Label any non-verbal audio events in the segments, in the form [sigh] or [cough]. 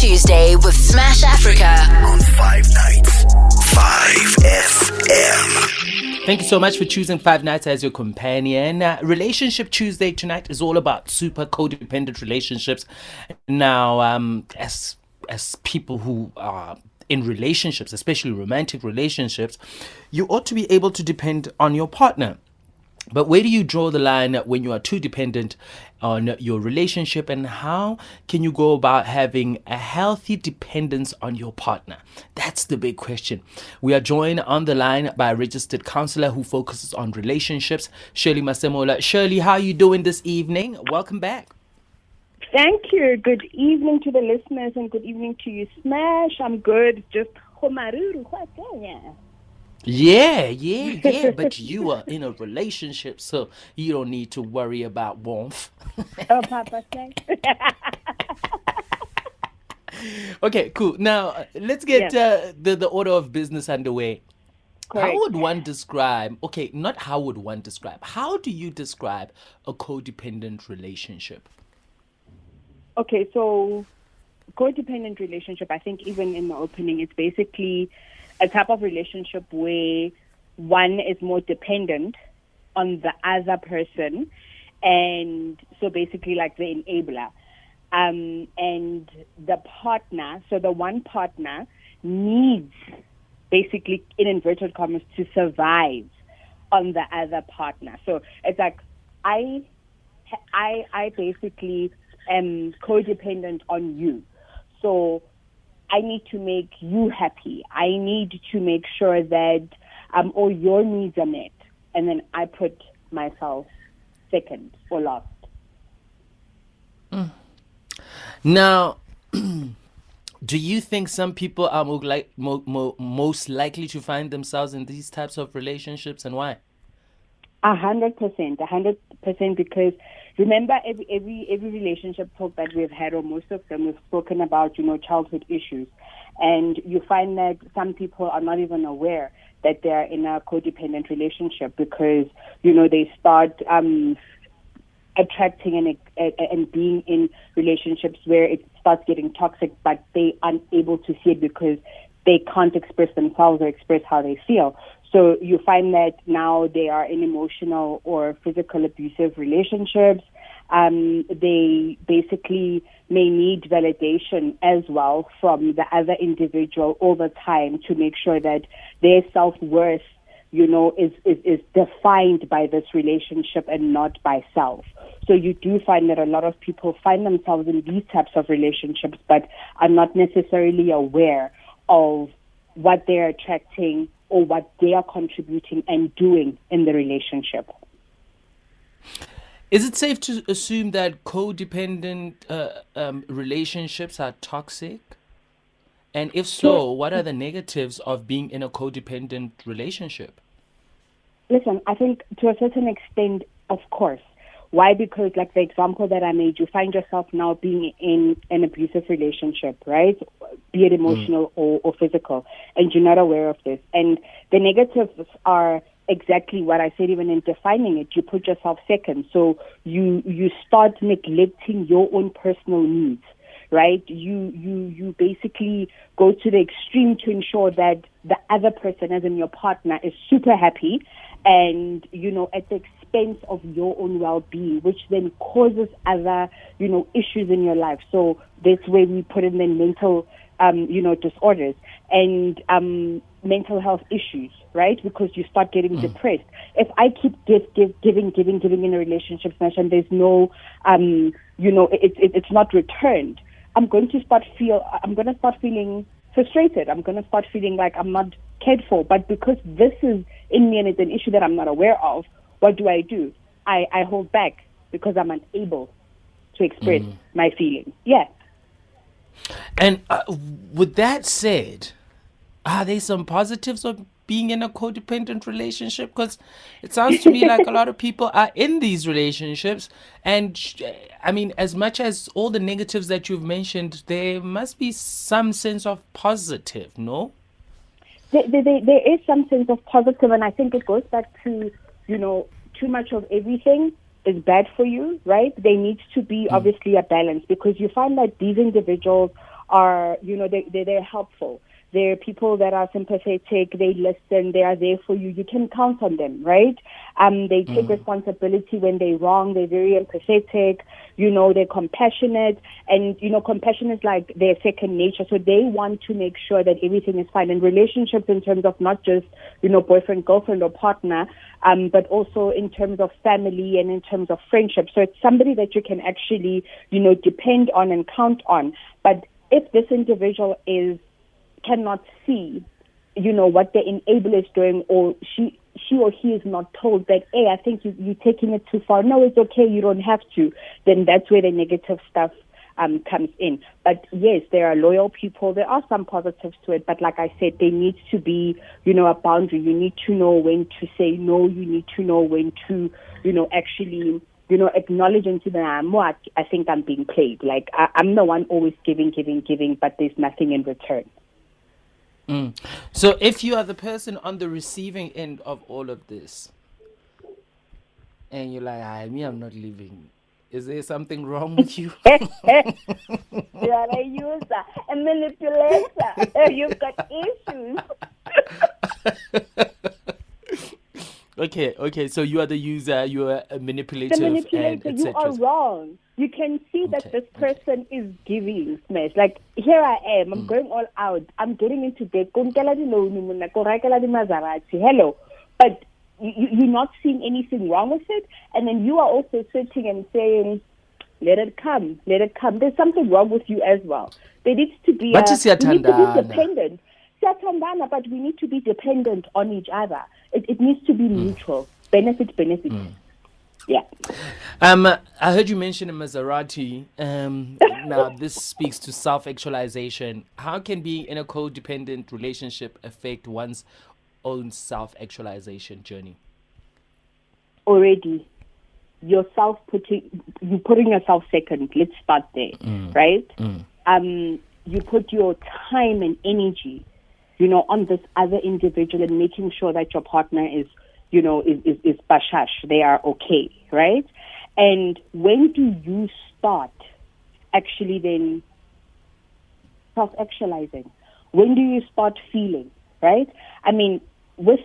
Tuesday with Smash Afrika. on Five Nights, 5 FM. Thank you so much for choosing Five Nights as your companion. Uh, Relationship Tuesday tonight is all about super codependent relationships. Now, um, as as people who are in relationships, especially romantic relationships, you ought to be able to depend on your partner. But where do you draw the line when you are too dependent on your relationship, and how can you go about having a healthy dependence on your partner? That's the big question. We are joined on the line by a registered counselor who focuses on relationships, Shirley Masemola. Shirley, how are you doing this evening? Welcome back. Thank you. Good evening to the listeners and good evening to you, Smash. I'm good. Just. Yeah, yeah, yeah. [laughs] but you are in a relationship, so you don't need to worry about warmth. Oh, Papa say. [laughs] Okay, cool. Now uh, let's get Yes. uh, the the order of business underway. How would one describe? Okay, not how would one describe. How do you describe a codependent relationship? Okay, so codependent relationship, I think even in the opening, it's basically a type of relationship where one is more dependent on the other person. And so basically like the enabler. Um, and the partner, so the one partner needs basically in inverted commas to survive on the other partner. So it's like I I I basically am codependent on you. So I need to make you happy. I need to make sure that um, all your needs are met, and then I put myself second or last. Now, [clears throat] do you think some people are like mo- mo- most likely to find themselves in these types of relationships, and why? A hundred percent, a hundred percent. Because remember, every every every relationship talk that we've had, or most of them, we've spoken about, you know, childhood issues, and you find that some people are not even aware that they're in a codependent relationship because you know they start um, attracting and and being in relationships where it starts getting toxic, but they are unable to see it because they can't express themselves or express how they feel. So you find that now they are in emotional or physical abusive relationships. Um, they basically may need validation as well from the other individual all the time to make sure that their self worth, you know, is, is, is defined by this relationship and not by self. So you do find that a lot of people find themselves in these types of relationships, but are not necessarily aware of what they're attracting or what they are contributing and doing in the relationship. Is it safe to assume that codependent uh, um, relationships are toxic? And if so, what are the negatives of being in a codependent relationship? Listen, I think to a certain extent, of course. Why? Because, like the example that I made, you find yourself now being in an abusive relationship, right? Be it emotional mm. or, or physical, and you're not aware of this. And the negatives are exactly what I said, even in defining it. You put yourself second, so you you start neglecting your own personal needs right? You you you basically go to the extreme to ensure that the other person, as in your partner, is super happy, and you know at the expense of your own well-being, which then causes other you know issues in your life. So that's where we put in the mental um, you know disorders and um, mental health issues, right? Because you start getting depressed. If I keep give, give, giving, giving, giving in a relationship, Smash, and there's no, um, you know, it, it, it's not returned, I'm going to start feel, I'm going to start feeling frustrated. I'm going to start feeling like I'm not cared for. But because this is in me and it's an issue that I'm not aware of, what do I do? I, I hold back because I'm unable to express my feelings. Yeah. And uh, with that said, are there some positives of being in a codependent relationship? Because it sounds to me like a lot of people are in these relationships. And I mean, as much as all the negatives that you've mentioned, there must be some sense of positive, no? there, there, there there is some sense of positive, and I think it goes back to, you know, too much of everything is bad for you, right? There needs to be hmm. obviously a balance because you find that these individuals are, you know, they, they, they're helpful. They're people that are sympathetic. They listen. They are there for you. You can count on them, right? Um, they take responsibility when they're wrong. They're very empathetic. You know, they're compassionate. And, you know, compassion is like their second nature. So they want to make sure that everything is fine. And relationships in terms of not just, you know, boyfriend, girlfriend, or partner, um, but also in terms of family and in terms of friendship. So it's somebody that you can actually, you know, depend on and count on. But if this individual is cannot see, you know, what the enabler is doing, or she she or he is not told that, hey, I think you, you're taking it too far. No, it's okay. You don't have to. Then that's where the negative stuff um, comes in. But yes, there are loyal people. There are some positives to it. But like I said, there needs to be, you know, a boundary. You need to know when to say no. You need to know when to, you know, actually, you know, acknowledge into the I'm what I think I'm being played. Like I, I'm the one always giving, giving, giving, but there's nothing in return. Mm. So if you are the person on the receiving end of all of this, and you're like, I me, I'm not leaving. Is there something wrong with you? [laughs] you are a user, a manipulator. [laughs] You've got issues. [laughs] okay, okay. So you are the user. You are a manipulator. the and manipulator, you are wrong. You can see that this person is giving smash. Like here I am, I'm mm. going all out. I'm getting into debt. Ko nkela di-loan monna, ko rekela di-Maserati. Hello, but you, you- you're not seeing anything wrong with it, and then you are also sitting and saying, "Let it come, let it come." There's something wrong with you as well. There needs to be. But a, we need to be dependent. Siyathandana, but we need to be dependent on each other. It, it needs to be Mm. mutual. Benefit, benefit. Yeah. Um, I heard you mention a Maserati. Um, [laughs] now this speaks to self-actualization. How can being in a codependent relationship affect one's own self-actualization journey? already yourself putting you putting yourself second let's start there right um you put your time and energy you know on this other individual and making sure that your partner is you know is is, is bashash they are okay right and when do you start actually then self actualizing? When do you start feeling, right? I mean, with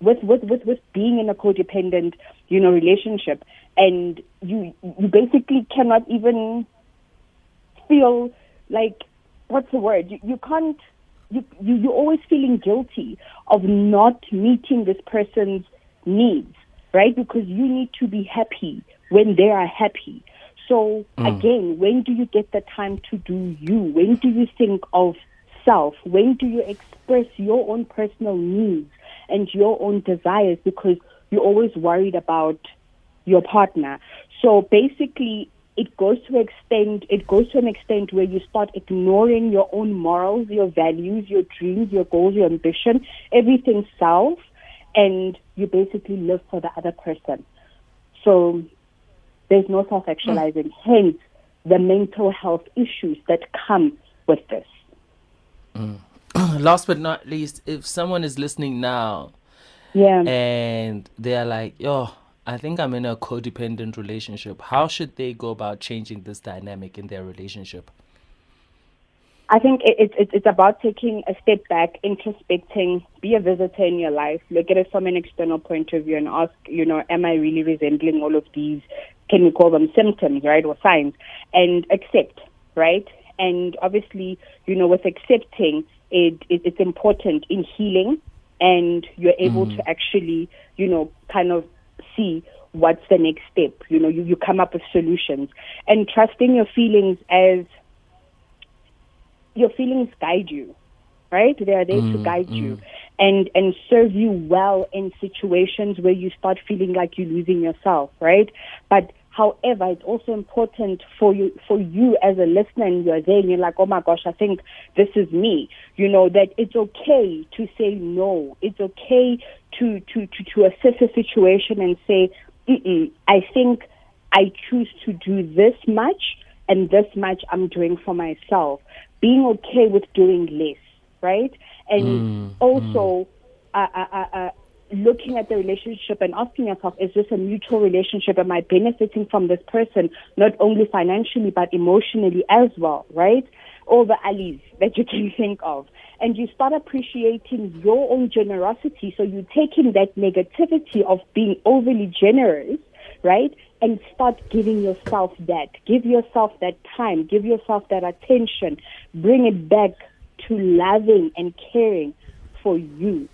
with with with with being in a codependent, you know, relationship and you you basically cannot even feel like what's the word? You, you can't you, you you're always feeling guilty of not meeting this person's needs, right? Because you need to be happy when they are happy. So hmm. again, when do you get the time to do you? When do you think of self? When do you express your own personal needs and your own desires? Because you're always worried about your partner. So basically, it goes to extent. It goes to an extent where you start ignoring your own morals, your values, your dreams, your goals, your ambition, everything self, and you basically live for the other person. So there's no self-actualizing. Hmm. Hence, the mental health issues that come with this. Hmm. [clears throat] Last but not least, if someone is listening now Yeah. and they're like, "Yo, I think I'm in a codependent relationship," how should they go about changing this dynamic in their relationship? I think it, it, it, it's about taking a step back, introspecting, be a visitor in your life, look at it from an external point of view and ask, you know, am I really resembling all of these, can we call them symptoms, right, or signs, and accept, right? And obviously, you know, with accepting, it, it it's important in healing and you're able mm. to actually, you know, kind of see what's the next step. You know, you, you come up with solutions and trusting your feelings as your feelings guide you, right? They are there to mm, guide you mm. and and serve you well in situations where you start feeling like you're losing yourself, right? But however, it's also important for you for you as a listener and you're there and you're like, oh my gosh, I think this is me. You know that it's okay to say no. It's okay to to to, to assess a situation and say, Mm-mm, I think I choose to do this much and this much I'm doing for myself. Being okay with doing less, right? And also Uh, uh, uh, uh, looking at the relationship and asking yourself, is this a mutual relationship? Am I benefiting from this person, not only financially, but emotionally as well, right? all the alleys that you can think of. And you start appreciating your own generosity. So you take in that negativity of being overly generous, right? And start giving yourself that. Give yourself that time. Give yourself that attention. Bring it back to loving and caring for you.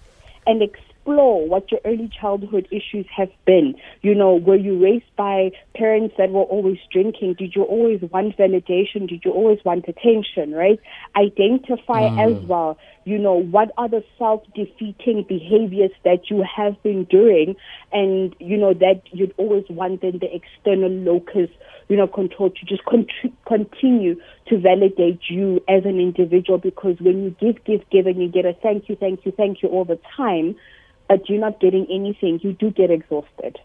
And explore what your early childhood issues have been. You know, were you raised by parents that were always drinking? Did you always want validation? Did you always want attention, right? Identify mm. as well, you know, what are the self defeating behaviors that you have been doing and, you know, that you'd always wanted the external locus you know, control to just con- continue to validate you as an individual because when you give, give, give and you get a thank you, thank you, thank you all the time, but you're not getting anything, you do get exhausted.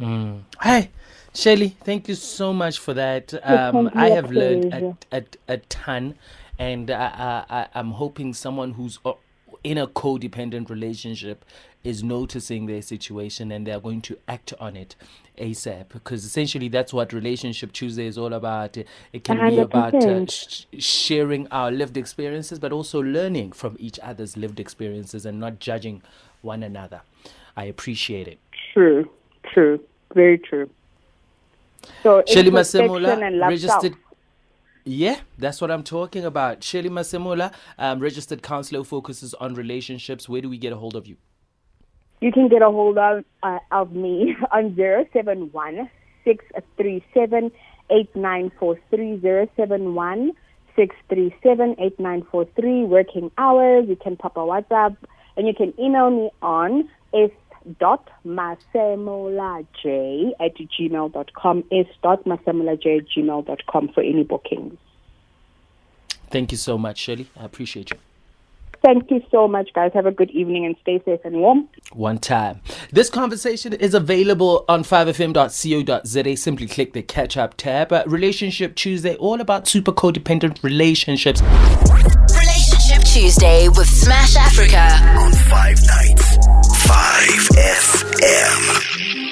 Mm. Hi, Shelly. Thank you so much for that. Um, I have learned a, a, a ton, and I, I, I'm hoping someone who's uh, in a codependent relationship is noticing their situation and they're going to act on it ASAP because essentially that's what Relationship Tuesday is all about. It can 100%. be about uh, sh- sharing our lived experiences, but also learning from each other's lived experiences and not judging one another. I appreciate it. True, true, very true. So, Shelly Masemola, registered. Self. Yeah, that's what I'm talking about. Shelly Masemola, um, registered counselor, focuses on relationships. Where do we get a hold of you? You can get a hold of, uh, of me [laughs] on 071 637 8943 071 637 8943 working hours. You can pop a WhatsApp and you can email me on dot masemolaj at gmail.com is dot masemolaj at gmail.com for any bookings. Thank you so much, Shirley. I appreciate you. Thank you so much, guys. Have a good evening and stay safe and warm. One time. This conversation is available on 5fm.co.za. Simply click the catch up tab. Uh, Relationship Tuesday, all about super codependent relationships. Relationship Tuesday with Smash Afrika on Five Nights, 5FM.